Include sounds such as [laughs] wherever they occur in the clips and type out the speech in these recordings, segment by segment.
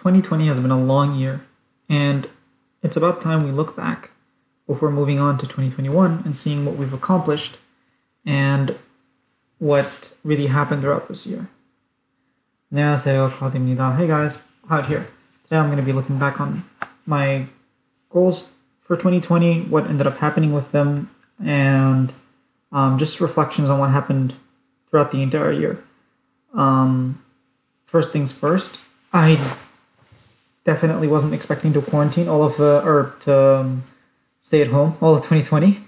2020 has been a long year, and it's about time we look back before moving on to 2021 and seeing what we've accomplished and what really happened throughout this year. Hey guys, out here. Today I'm going to be looking back on my goals for 2020, what ended up happening with them, and um, just reflections on what happened throughout the entire year. Um, first things first, I definitely wasn't expecting to quarantine all of the or to um, stay at home all of 2020.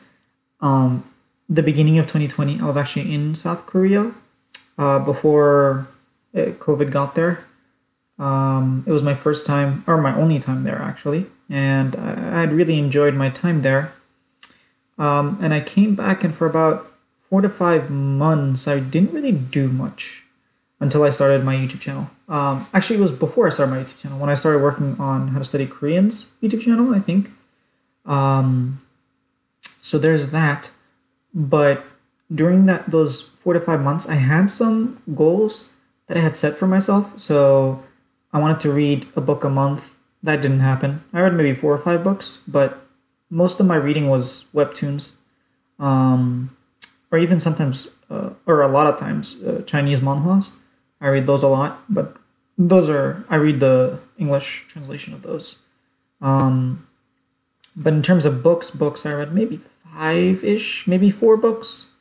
Um, the beginning of 2020, I was actually in South Korea uh, before uh, COVID got there. Um, it was my first time, or my only time there actually, and I had really enjoyed my time there. Um, and I came back, and for about four to five months, I didn't really do much until I started my YouTube channel. Um, actually, it was before I started my YouTube channel when I started working on how to study Korean's YouTube channel, I think. Um, so there's that. But during that those four to five months, I had some goals that I had set for myself. So I wanted to read a book a month. That didn't happen. I read maybe four or five books, but most of my reading was webtoons, um, or even sometimes, uh, or a lot of times, uh, Chinese manhwas. I read those a lot, but those are I read the English translation of those. Um, but in terms of books, books I read maybe five ish, maybe four books.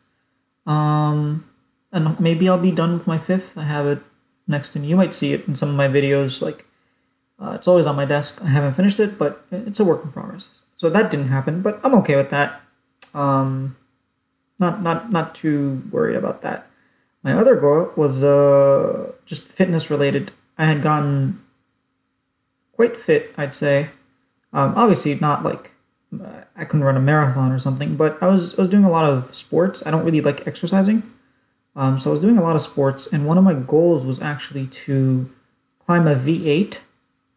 Um, and maybe I'll be done with my fifth. I have it next to me. You might see it in some of my videos. Like uh, it's always on my desk. I haven't finished it, but it's a work in progress. So that didn't happen, but I'm okay with that. Um, not not not too worried about that. My other goal was uh, just fitness related. I had gotten quite fit, I'd say. Um, obviously, not like uh, I couldn't run a marathon or something, but I was I was doing a lot of sports. I don't really like exercising, um, so I was doing a lot of sports, and one of my goals was actually to climb a V8.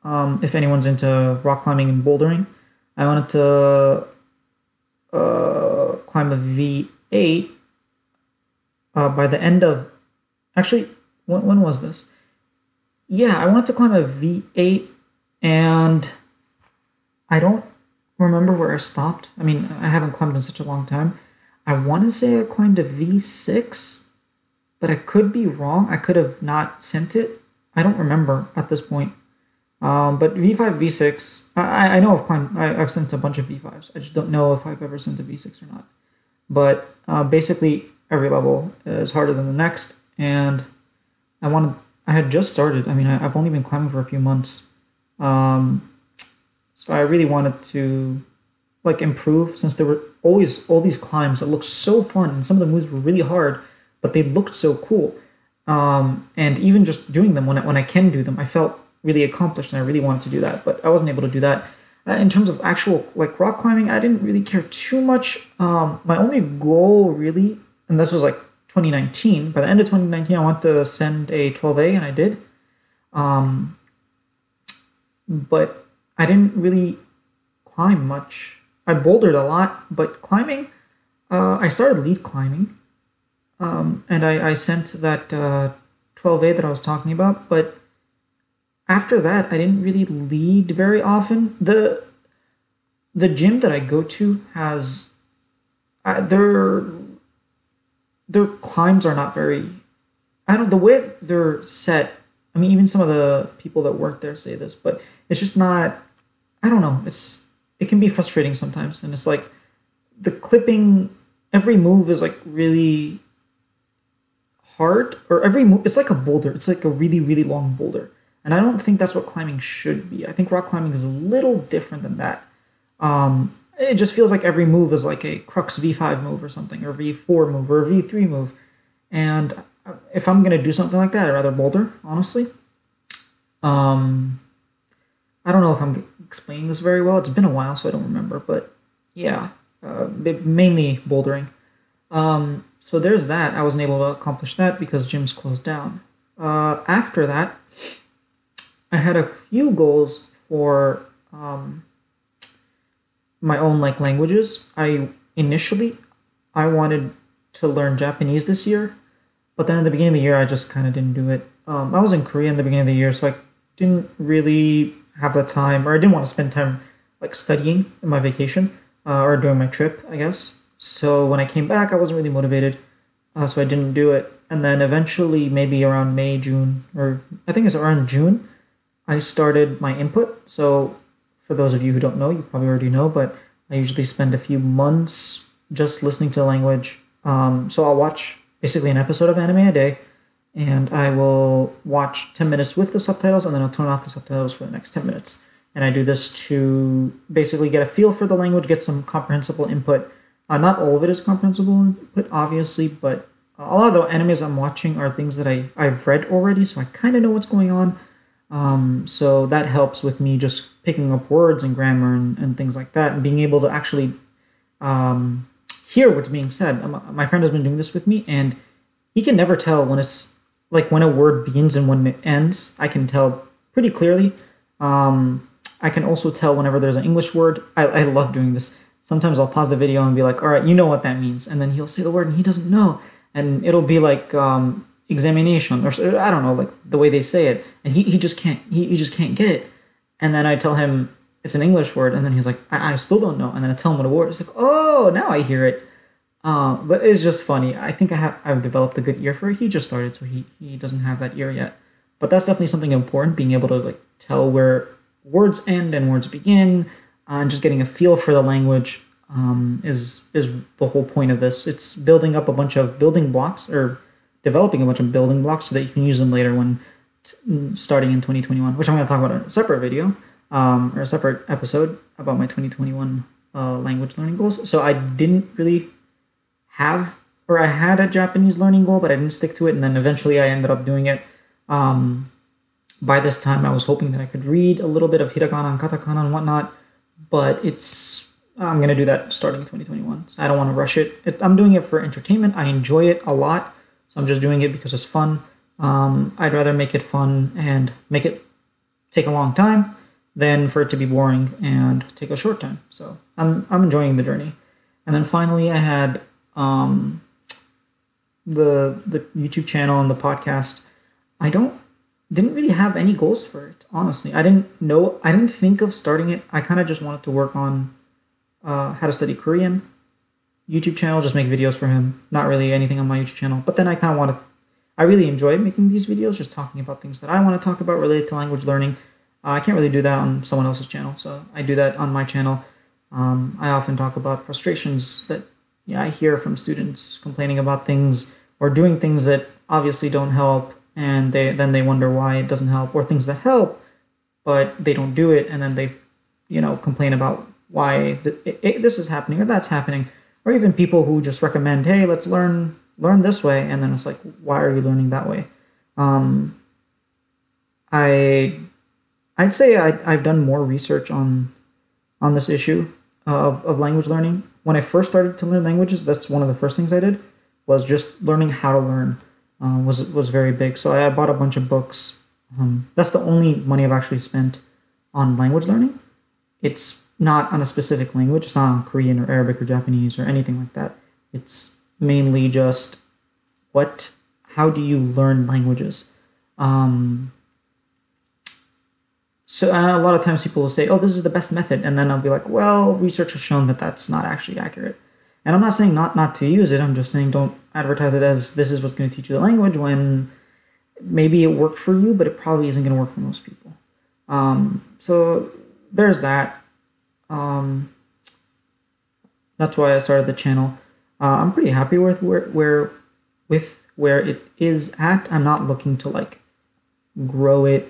Um, if anyone's into rock climbing and bouldering, I wanted to uh, climb a V8 uh, by the end of. Actually, when, when was this? Yeah, I wanted to climb a V8, and I don't remember where I stopped. I mean, I haven't climbed in such a long time. I want to say I climbed a V6, but I could be wrong. I could have not sent it. I don't remember at this point. Um, but V5, V6, I, I know I've climbed, I, have sent a bunch of V5s. I just don't know if I've ever sent a V6 or not. But uh, basically, every level is harder than the next. And I wanted, I had just started. I mean, I, have only been climbing for a few months. Um, so I really wanted to like improve since there were always all these climbs that looked so fun and some of the moves were really hard, but they looked so cool. Um, and even just doing them when I, when I can do them, I felt really accomplished and I really wanted to do that, but I wasn't able to do that. Uh, in terms of actual like rock climbing, I didn't really care too much. Um, my only goal really, and this was like 2019. By the end of 2019, I wanted to send a 12A, and I did. Um, but I didn't really climb much. I bouldered a lot, but climbing, uh, I started lead climbing, um, and I, I sent that uh, 12A that I was talking about. But after that, I didn't really lead very often. the The gym that I go to has uh, their their climbs are not very. I don't the way they're set. I mean, even some of the people that work there say this, but it's just not I don't know. It's it can be frustrating sometimes, and it's like the clipping. Every move is like really hard, or every move. It's like a boulder. It's like a really really long boulder, and I don't think that's what climbing should be. I think rock climbing is a little different than that. Um, it just feels like every move is like a crux v5 move or something or v4 move or v3 move and if i'm going to do something like that i'd rather boulder honestly um i don't know if i'm explaining this very well. It's been a while, so I don't remember. But yeah, uh, mainly bouldering. Um, so there's that. I wasn't able to accomplish that because gyms closed down. Uh, after that, I had a few goals for um, my own like languages. I initially I wanted to learn Japanese this year, but then at the beginning of the year I just kind of didn't do it. Um, I was in Korea in the beginning of the year, so I didn't really have the time, or I didn't want to spend time like studying in my vacation uh, or during my trip, I guess. So when I came back, I wasn't really motivated, uh, so I didn't do it. And then eventually, maybe around May, June, or I think it's around June, I started my input. So for those of you who don't know, you probably already know, but I usually spend a few months just listening to the language. Um, so I'll watch basically an episode of anime a day, and I will watch 10 minutes with the subtitles, and then I'll turn off the subtitles for the next 10 minutes. And I do this to basically get a feel for the language, get some comprehensible input. Uh, not all of it is comprehensible input, obviously, but a lot of the animes I'm watching are things that I, I've read already, so I kind of know what's going on. Um, so that helps with me just picking up words and grammar and, and things like that, and being able to actually um, hear what's being said. My friend has been doing this with me, and he can never tell when it's like when a word begins and when it ends. I can tell pretty clearly. Um, I can also tell whenever there's an English word. I, I love doing this. Sometimes I'll pause the video and be like, all right, you know what that means. And then he'll say the word and he doesn't know. And it'll be like um, examination or I don't know, like the way they say it. And he, he just can't, he, he just can't get it. And then I tell him it's an English word. And then he's like, I, I still don't know. And then I tell him what a word. It's like, oh, now I hear it. Uh, but it's just funny. I think I have I've developed a good ear for it. He just started, so he, he doesn't have that ear yet. But that's definitely something important, being able to like tell where words end and words begin, uh, and just getting a feel for the language um, is is the whole point of this. It's building up a bunch of building blocks or developing a bunch of building blocks so that you can use them later when t- starting in 2021, which I'm going to talk about in a separate video um, or a separate episode about my 2021 uh, language learning goals. So I didn't really have or I had a Japanese learning goal, but I didn't stick to it, and then eventually I ended up doing it. Um, by this time, I was hoping that I could read a little bit of hiragana and katakana and whatnot, but it's I'm gonna do that starting in 2021. So I don't want to rush it. it. I'm doing it for entertainment. I enjoy it a lot, so I'm just doing it because it's fun. Um, I'd rather make it fun and make it take a long time than for it to be boring and take a short time. So I'm I'm enjoying the journey. And then finally, I had um, the the YouTube channel and the podcast, I don't didn't really have any goals for it. Honestly, I didn't know. I didn't think of starting it. I kind of just wanted to work on uh, how to study Korean. YouTube channel, just make videos for him. Not really anything on my YouTube channel. But then I kind of want to. I really enjoy making these videos, just talking about things that I want to talk about related to language learning. Uh, I can't really do that on someone else's channel, so I do that on my channel. Um, I often talk about frustrations that yeah, I hear from students complaining about things or doing things that obviously don't help, and they then they wonder why it doesn't help, or things that help, but they don't do it, and then they, you know, complain about why th- it, it, this is happening or that's happening, or even people who just recommend, hey, let's learn learn this way, and then it's like, why are you learning that way? Um, I I'd say I, I've done more research on on this issue of, of language learning when I first started to learn languages, that's one of the first things I did was just learning how to learn uh, was was very big. So I bought a bunch of books. Um, that's the only money I've actually spent on language learning. It's not on a specific language. It's not on Korean or Arabic or Japanese or anything like that. It's mainly just what. How do you learn languages? Um, so a lot of times people will say, "Oh, this is the best method," and then I'll be like, "Well, research has shown that that's not actually accurate." And I'm not saying not not to use it. I'm just saying don't advertise it as this is what's going to teach you the language when maybe it worked for you, but it probably isn't going to work for most people. Um, so there's that. Um, that's why I started the channel. Uh, I'm pretty happy with where where with where it is at. I'm not looking to like grow it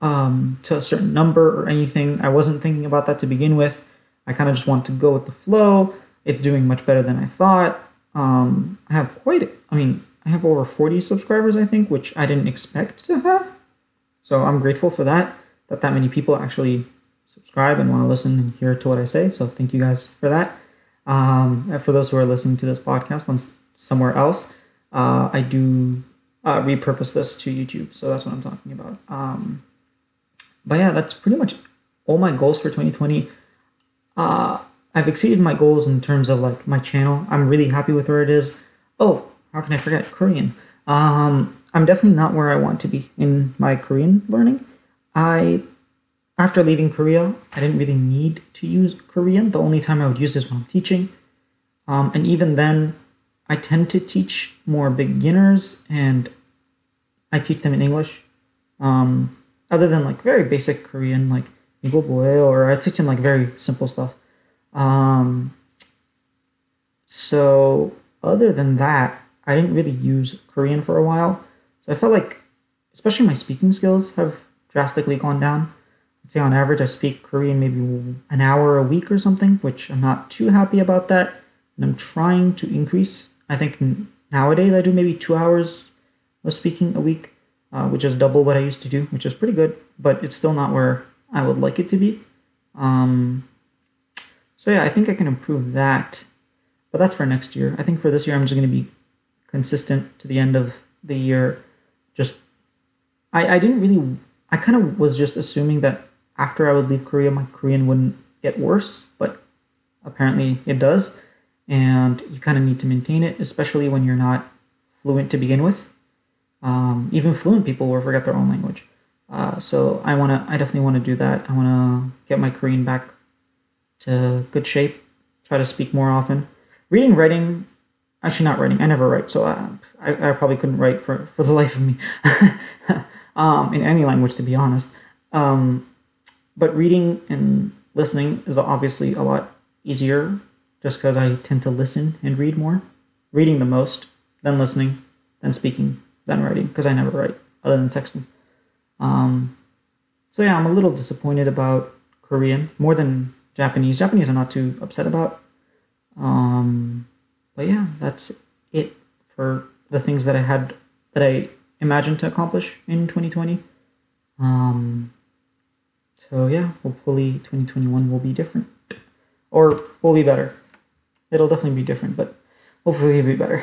um, to a certain number or anything. I wasn't thinking about that to begin with. I kind of just want to go with the flow. It's doing much better than I thought. Um, I have quite, I mean, I have over 40 subscribers, I think, which I didn't expect to have. So I'm grateful for that, that that many people actually subscribe and want to listen and hear to what I say. So thank you guys for that. Um, for those who are listening to this podcast on somewhere else, uh, I do uh, repurpose this to YouTube. So that's what I'm talking about. Um, but yeah, that's pretty much all my goals for 2020. Uh, I've exceeded my goals in terms of like my channel. I'm really happy with where it is. Oh, how can I forget Korean? Um, I'm definitely not where I want to be in my Korean learning. I after leaving Korea, I didn't really need to use Korean. The only time I would use is when I'm teaching. Um, and even then, I tend to teach more beginners and I teach them in English. Um, other than like very basic Korean, like or I teach them like very simple stuff. Um, so other than that, I didn't really use Korean for a while. So I felt like, especially my speaking skills have drastically gone down. I'd say on average, I speak Korean maybe an hour a week or something, which I'm not too happy about that. And I'm trying to increase. I think nowadays I do maybe two hours of speaking a week, uh, which is double what I used to do, which is pretty good, but it's still not where I would like it to be. Um, so yeah, I think I can improve that, but that's for next year. I think for this year, I'm just going to be consistent to the end of the year. Just, I, I didn't really, I kind of was just assuming that after I would leave Korea, my Korean wouldn't get worse, but apparently it does. And you kind of need to maintain it, especially when you're not fluent to begin with. Um, even fluent people will forget their own language. Uh, so I want to, I definitely want to do that. I want to get my Korean back to good shape. Try to speak more often. Reading, writing, actually not writing. I never write, so uh, I, I probably couldn't write for, for the [laughs] life of me [laughs] um, in any language, to be honest. Um, but reading and listening is obviously a lot easier just because I tend to listen and read more. Reading the most, then listening, then speaking, then writing, because I never write other than texting. Um, so yeah, I'm a little disappointed about Korean more than Japanese. Japanese I'm not too upset about. Um, but yeah, that's it for the things that I had that I imagined to accomplish in 2020. Um, so yeah, hopefully 2021 will be different or will be better. It'll definitely be different, but hopefully it'll be better.